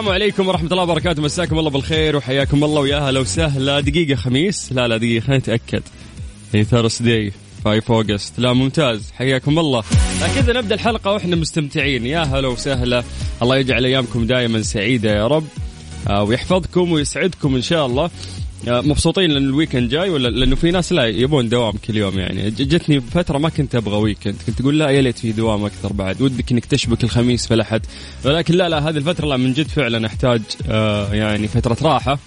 السلام عليكم ورحمة الله وبركاته. مساكم الله بالخير وحياكم الله ويا هلا وسهلا. دقيقة خميس؟ لا لا دقيقة خلينا نتأكد. هي Thursday 5 August لا ممتاز. حياكم الله. كذا نبدأ الحلقة وإحنا مستمتعين. يا هلا وسهلا. الله يجعل أيامكم دائما سعيدة يا رب. آه، ويحفظكم ويسعدكم إن شاء الله. مبسوطين لأن ال weekend جاي ولا لأنه في ناس لا يبون دوام كل يوم يعني. جتني فترة ما كنت أبغى weekend. كنت أقول لا يا ليت في دوام أكثر بعد. ودك إنك تشبك الخميس في الاحد ولكن لا لا هذه الفترة لا من جد فعلا أحتاج آه يعني فترة راحة.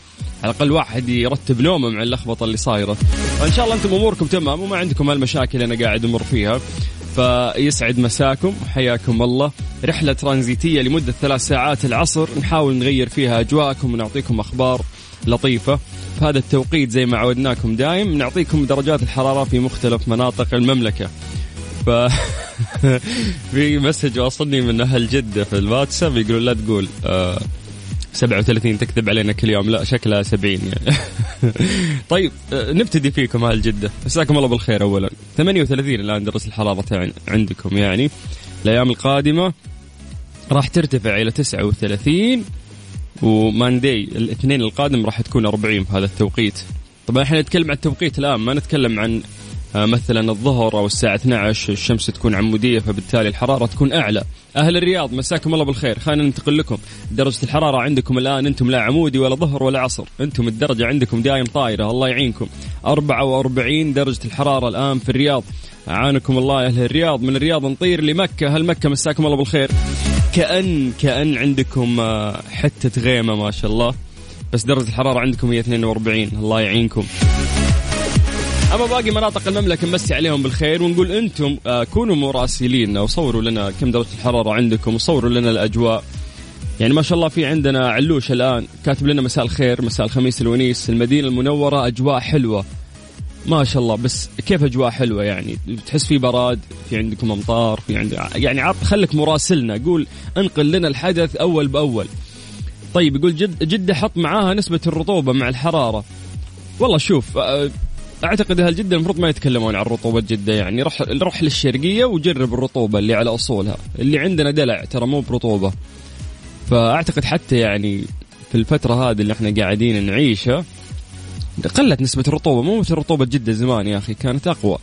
على الأقل واحد يرتب نومه مع اللخبطة اللي صايرة. فإن شاء الله أنتم أموركم تمام وما عندكم هالمشاكل أنا قاعد أمر فيها. فيسعد مساكم. وحياكم الله. رحلة ترانزيتية لمدة ثلاث ساعات العصر. نحاول نغير فيها أجواءكم ونعطيكم أخبار لطيفة. في هذا التوقيت زي ما عودناكم دايم. نعطيكم درجات الحرارة في مختلف مناطق المملكة. ف في مسج واصلني من أهل جدة في الواتساب يقولون لا تقول آه 37 تكذب علينا كل يوم. لا شكلها 70 يعني. طيب آه، نبتدي فيكم أهل جدة. مساكم الله بالخير اولا. 38 الآن درجه الحرارة عن- عندكم يعني. الأيام القادمة راح ترتفع إلى 39 وماندي الاثنين القادم راح تكون 40 في هذا التوقيت. طبعا إحنا نتكلم عن التوقيت الآن ما نتكلم عن مثلا الظهر أو الساعة 12 الشمس تكون عمودية فبالتالي الحرارة تكون أعلى. أهل الرياض مساكم الله بالخير. خلينا ننتقل لكم. درجة الحرارة عندكم الآن أنتم لا عمودي ولا ظهر ولا عصر. أنتم الدرجة عندكم دايم طايرة الله يعينكم. 44 درجة الحرارة الآن في الرياض. أعانكم الله أهل الرياض. من الرياض نطير لمكة. هل مكة مساكم الله بالخير. كأن كأن عندكم آه، حتة غيمة ما شاء الله. بس درجة الحرارة عندكم هي 42 الله يعينكم. أما باقي مناطق المملكة نمسي عليهم بالخير ونقول أنتم آه، كونوا مراسلين وصوروا لنا كم درجه الحرارة عندكم وصوروا لنا الأجواء. يعني ما شاء الله في عندنا علوش الآن كاتب لنا مساء الخير مساء الخميس الونيس المدينة المنورة أجواء حلوة. ما شاء الله بس كيف أجواء حلوة يعني؟ تحس في براد في عندكم أمطار في عند يعني عط خليك مراسلنا قول انقل لنا الحدث أول بأول. طيب يقول جد جدة حط معاها نسبة الرطوبة مع الحرارة. والله شوف آه، أعتقد أهل جدة المفروض ما يتكلمون عن رطوبة جدة يعني. روح روح للشرقية وجرب الرطوبة اللي على أصولها. اللي عندنا دلع ترى مو برطوبة. فأعتقد حتى يعني في الفترة هذه اللي إحنا قاعدين نعيشها قلت نسبة الرطوبة مو مثل رطوبة جدة زمان يا أخي كانت أقوى.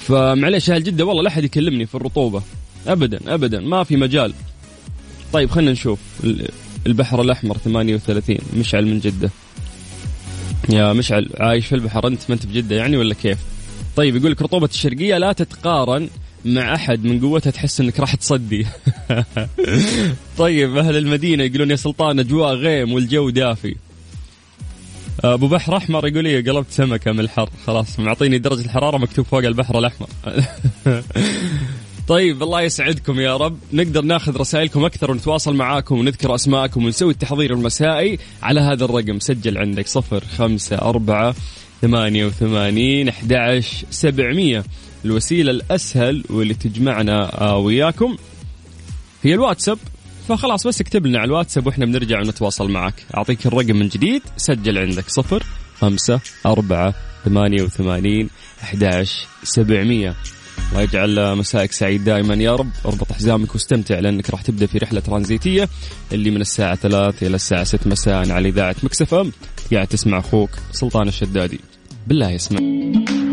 فمعليش أهل جدة والله لا أحد يكلمني في الرطوبة. ابدا ابدا ما في مجال. طيب خلينا نشوف ال- البحر الأحمر 38 مشعل من جدة. يا مشعل عايش في البحر أنت ما أنت بجدة يعني ولا كيف؟ طيب يقول لك رطوبة الشرقية لا تتقارن مع أحد من قوتها تحس إنك راح تصدي. طيب أهل المدينة يقولون يا سلطان أجواء غيم والجو دافي. أبو بحر أحمر يقول لي قلبت سمكة من الحر خلاص معطيني درجة الحرارة مكتوب فوق البحر الأحمر. طيب الله يسعدكم يا رب. نقدر ناخذ رسائلكم أكثر ونتواصل معاكم ونذكر أسماءكم ونسوي التحضير المسائي على هذا الرقم. سجل عندك صفر خمسة أربعة ثمانية وثمانين أحد سبعمية. الوسيلة الأسهل واللي تجمعنا آه، وياكم. هي الواتساب. فخلاص بس اكتب لنا على الواتساب وإحنا بنرجع ونتواصل معك أعطيك الرقم من جديد. سجل عندك صفر خمسة أربعة ثمانية وثمانين أحد سبعمية. ويجعل مسائك سعيد دائما يا رب. اربط حزامك واستمتع لأنك راح تبدأ في رحلة ترانزيتية اللي من الساعة 3 إلى الساعة 6 مساء على إذاعة مكسفه قاعد تسمع أخوك سلطان الشدادي. بالله يسمع.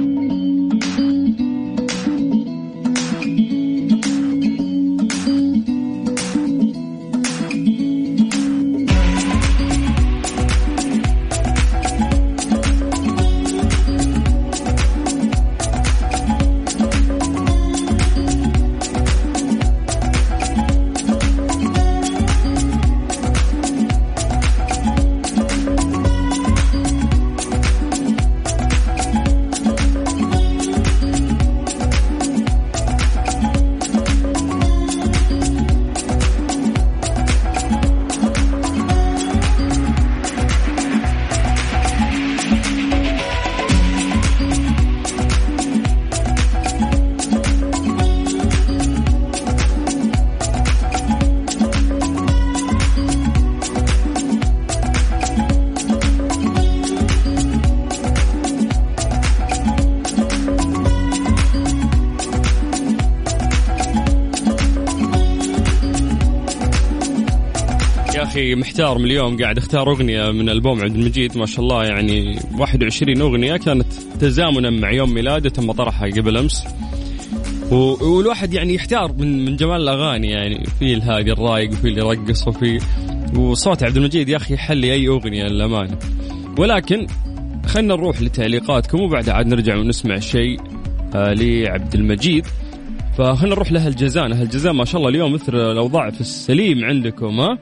أخي محتار من اليوم قاعد أختار أغنية من ألبوم عبد المجيد ما شاء الله يعني 21 أغنية. كانت تزامنا مع يوم ميلاده تم طرحها قبل أمس. والواحد يعني يحتار من من جمال الأغاني يعني في الهادي الرايق وفي اللي يرقص وفي وصوت عبد المجيد يا أخي يحلي أي أغنية للأمانة. ولكن خلينا نروح لتعليقاتكم وبعدها عاد نرجع ونسمع شيء آه لعبد المجيد. فخلينا نروح لهالجزان هالجزان ما شاء الله اليوم مثل الأوضاع في السليم عندكم ها؟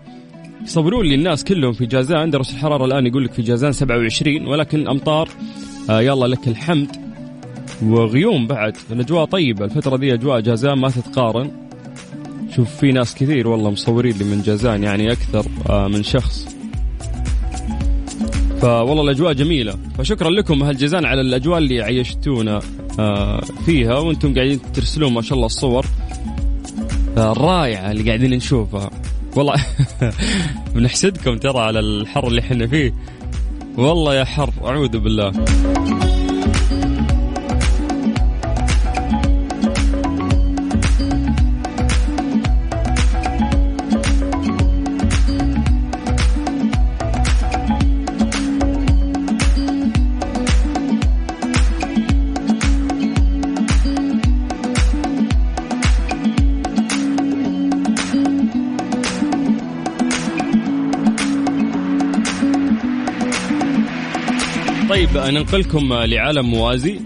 يصورون لي الناس كلهم في جازان. درجة الحرارة الآن يقول لك في جازان 27 ولكن أمطار آه يلا لك الحمد وغيوم بعد. الأجواء طيبة. الفترة دي أجواء جازان ما تتقارن. شوف في ناس كثير والله مصورين لي من جازان يعني أكثر آه من شخص. فوالله الأجواء جميلة. فشكرا لكم هالجزان على الأجواء اللي عيشتونا آه فيها. وأنتم قاعدين ترسلون ما شاء الله الصور. الرائعة اللي قاعدين نشوفها. والله بنحسدكم ترى على الحر اللي إحنا فيه. والله يا حر أعوذ بالله. ننقلكم لعالم موازي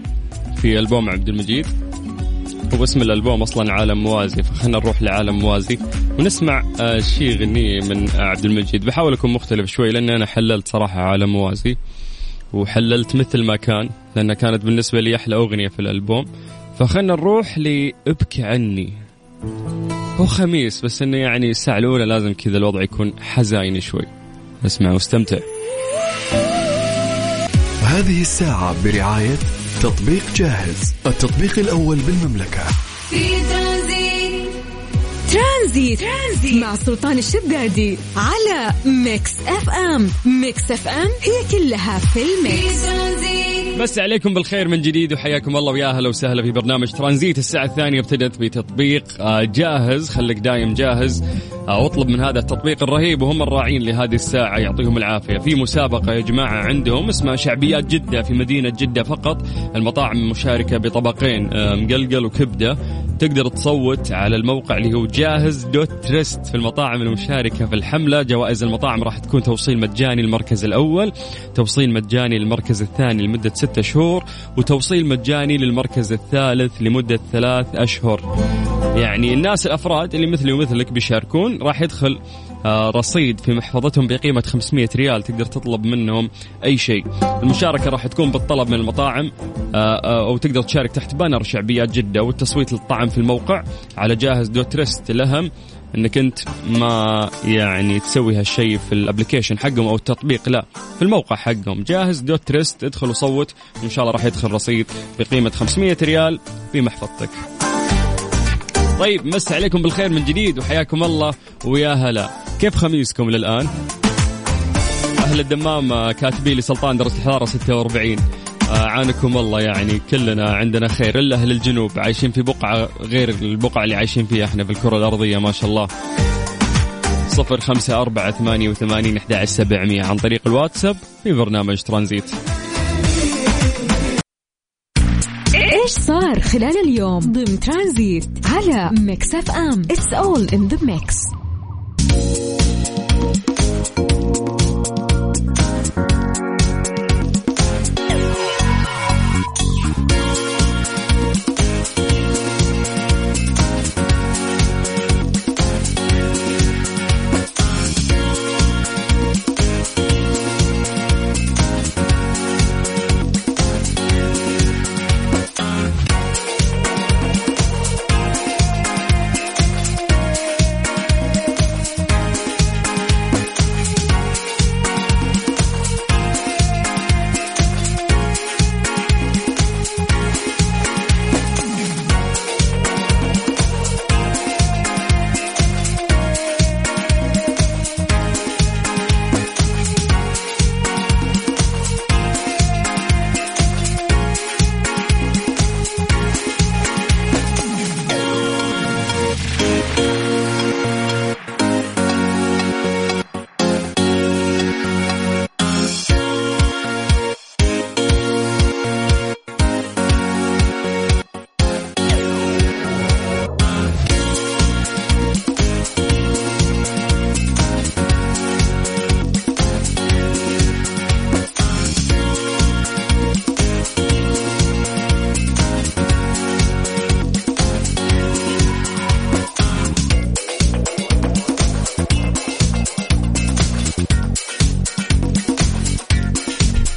في ألبوم عبد المجيد. هو اسم الألبوم أصلا عالم موازي فخلنا نروح لعالم موازي ونسمع آه، شيء يغنيه من عبد المجيد. بحاول أكون مختلف شوي لأن أنا حللت صراحة عالم موازي وحللت مثل ما كان لأنها كانت بالنسبة لي أحلى أغنية في الألبوم. فخلنا نروح لابكي عني. هو خميس بس إنه يعني الساعة الأولى لازم كذا الوضع يكون حزين شوي. أسمع واستمتع. هذه الساعة برعاية تطبيق جاهز التطبيق الأول بالمملكة. في ترانزيت. ترانزيت, ترانزيت. مع سلطان الشدادي على Mix FM. Mix FM هي كلها في في ال mix ترانزيت. مسي عليكم بالخير من جديد وحياكم الله ويا أهلا وسهلا في برنامج ترانزيت. الساعة الثانية ابتدت بتطبيق آه، جاهز خليك دايم جاهز. آه، واطلب من هذا التطبيق الرهيب وهم الراعين لهذه الساعة يعطيهم العافية. في مسابقة يا جماعة عندهم اسمها شعبيات جدة في مدينة جدة فقط. المطاعم مشاركة بطبقين آه، مقلقل وكبدة. تقدر تصوت على الموقع اللي هو جاهز دوت تريست في المطاعم المشاركة في الحملة. جوائز المطاعم راح تكون توصيل مجاني للمركز الأول توصيل مجاني للمركز الثاني لمدة ستة شهور وتوصيل مجاني للمركز الثالث لمدة ثلاث أشهر. يعني الناس الأفراد اللي مثلي ومثلك بيشاركون راح يدخل آه، رصيد في محفظتهم بقيمة 500 ريال تقدر تطلب منهم أي شيء. المشاركة راح تكون بالطلب من المطاعم آه، آه، أو تقدر تشارك تحت banner شعبيات جدة والتصويت للمطعم في الموقع على جاهز dot trust الأهم إنك أنت ما يعني تسوي هالشيء في ال application حقهم أو التطبيق لا. في الموقع حقهم. جاهز dot trust ادخل وصوت وان شاء الله راح يدخل رصيد بقيمة 500 ريال في محفظتك. طيب مسا عليكم بالخير من جديد وحياكم الله ويا هلا. كيف خميسكم للآن؟ أهل الدمام آه، كاتبين لي سلطان درجة الحرارة 46 آه، عانكم الله يعني كلنا عندنا خير. إلا أهل الجنوب عايشين في بقعة غير البقعة اللي عايشين فيها إحنا في الكرة الأرضية ما شاء الله. صفر خمسة أربعة ثمانية وثمانين أحد سبعمية. عن طريق الواتساب في برنامج ترانزيت. إيش صار خلال اليوم ضمن ترانزيت على Mix FM؟ it's all in the mix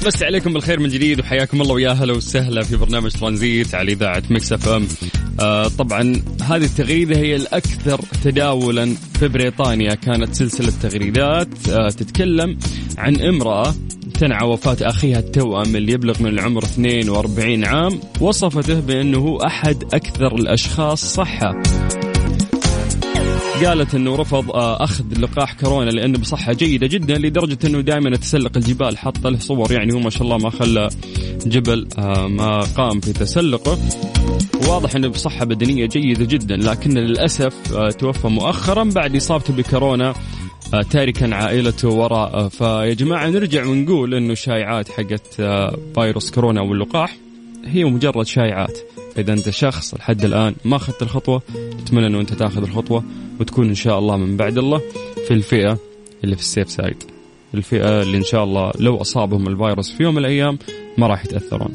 مسي عليكم بالخير من جديد وحياكم الله ويا هلا وسهلا في برنامج ترانزيت على إذاعة Mix FM. آه طبعا هذه التغريدة هي الأكثر تداولا في بريطانيا كانت سلسلة تغريدات آه تتكلم عن امرأة تنعى وفاة أخيها التوأم اللي يبلغ من العمر 42 عام وصفته بأنه أحد أكثر الأشخاص صحة قالت إنه رفض آه، أخذ لقاح كورونا لأنه بصحة جيدة جدا لدرجة إنه دائما يتسلق الجبال حط له صور يعني هو ما شاء الله ما خلى جبل آه، ما قام في تسلقه. واضح إنه بصحة بدنية جيدة جدا لكن للأسف آه، توفى مؤخرا بعد إصابته بكورونا تاركا عائلته وراء. فيا جماعة نرجع ونقول إنه الشائعات حقت فيروس كورونا واللقاح هي مجرد شائعات. إذا أنت شخص لحد الآن ما أخذت الخطوة اتمنى إنه أنت تأخذ الخطوة وتكون إن شاء الله من بعد الله في الفئة اللي في السيف سايد. الفئة اللي إن شاء الله لو أصابهم الفيروس في يوم من الأيام ما راح يتأثرون.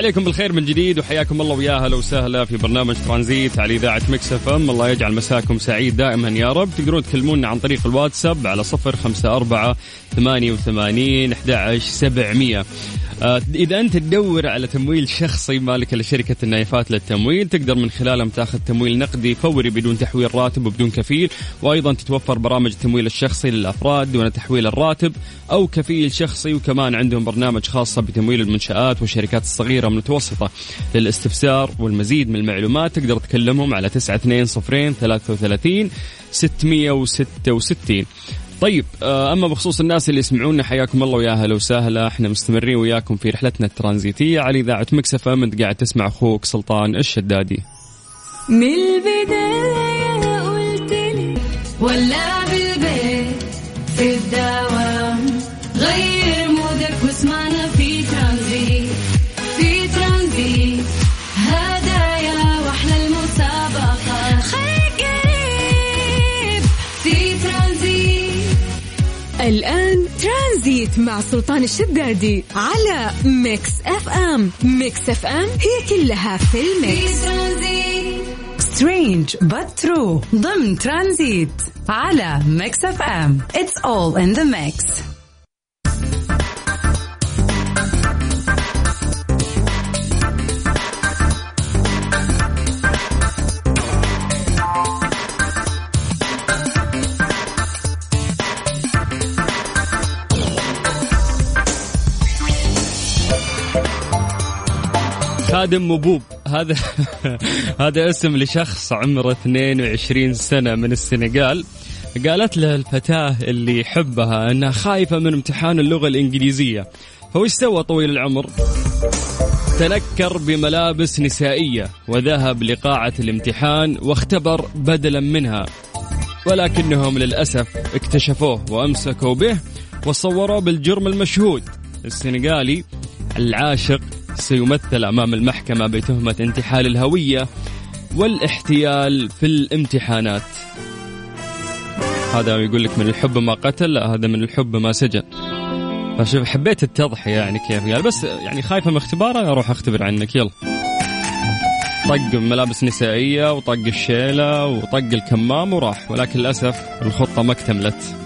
عليكم بالخير من جديد وحياكم الله ويا أهلا وسهلا في برنامج ترانزيت على إذاعة Mix FM. الله يجعل مساكم سعيد دائما يا رب. تقدرون تكلمونا عن طريق الواتساب على 054 88 11700 إذا أنت تدور على تمويل شخصي مالك إلا شركة النايفات للتمويل تقدر من خلالهم تاخذ تمويل نقدي فوري بدون تحويل راتب وبدون كفيل وأيضا تتوفر برامج التمويل الشخصي للأفراد دون تحويل الراتب أو كفيل شخصي وكمان عندهم برنامج خاصة بتمويل المنشآت والشركات الصغيرة والمتوسطة للاستفسار والمزيد من المعلومات تقدر تكلمهم على 9200 33 666 طيب آه، أما بخصوص الناس اللي يسمعونا حياكم الله ويا أهلا وسهلا. إحنا مستمرين وياكم في رحلتنا الترانزيتية. على اذاعه مكسف أنت قاعد تسمع أخوك سلطان الشدادي. من البداية قلت لي ولا الآن ترانزيت مع سلطان الشدادي على Mix FM. Mix FM هي كلها في ال mix. سترينج but true. ضمن ترانزيت على ميكس أف أم. It's all in the mix. خادم مبوب. هذا هذا اسم لشخص عمره 22 سنة من السنغال. قالت له الفتاة اللي يحبها أنها خايفة من امتحان اللغة الإنجليزية. فوش سوى طويل العمر؟ تنكر بملابس نسائية وذهب لقاعة الامتحان واختبر بدلا منها. ولكنهم للأسف اكتشفوه وأمسكوا به وصوروه بالجرم المشهود. السنغالي العاشق سيمثل أمام المحكمة بتهمة انتحال الهوية والاحتيال في الامتحانات. هذا يقول لك من الحب ما قتل لا هذا من الحب ما سجن. فشوف حبيت التضحية يعني كيف قال بس يعني خايفة من اختباره أروح أختبر عنك يلا. طق ملابس نسائية وطق الشيلة وطق الكمام وراح ولكن للأسف الخطة ما اكتملت.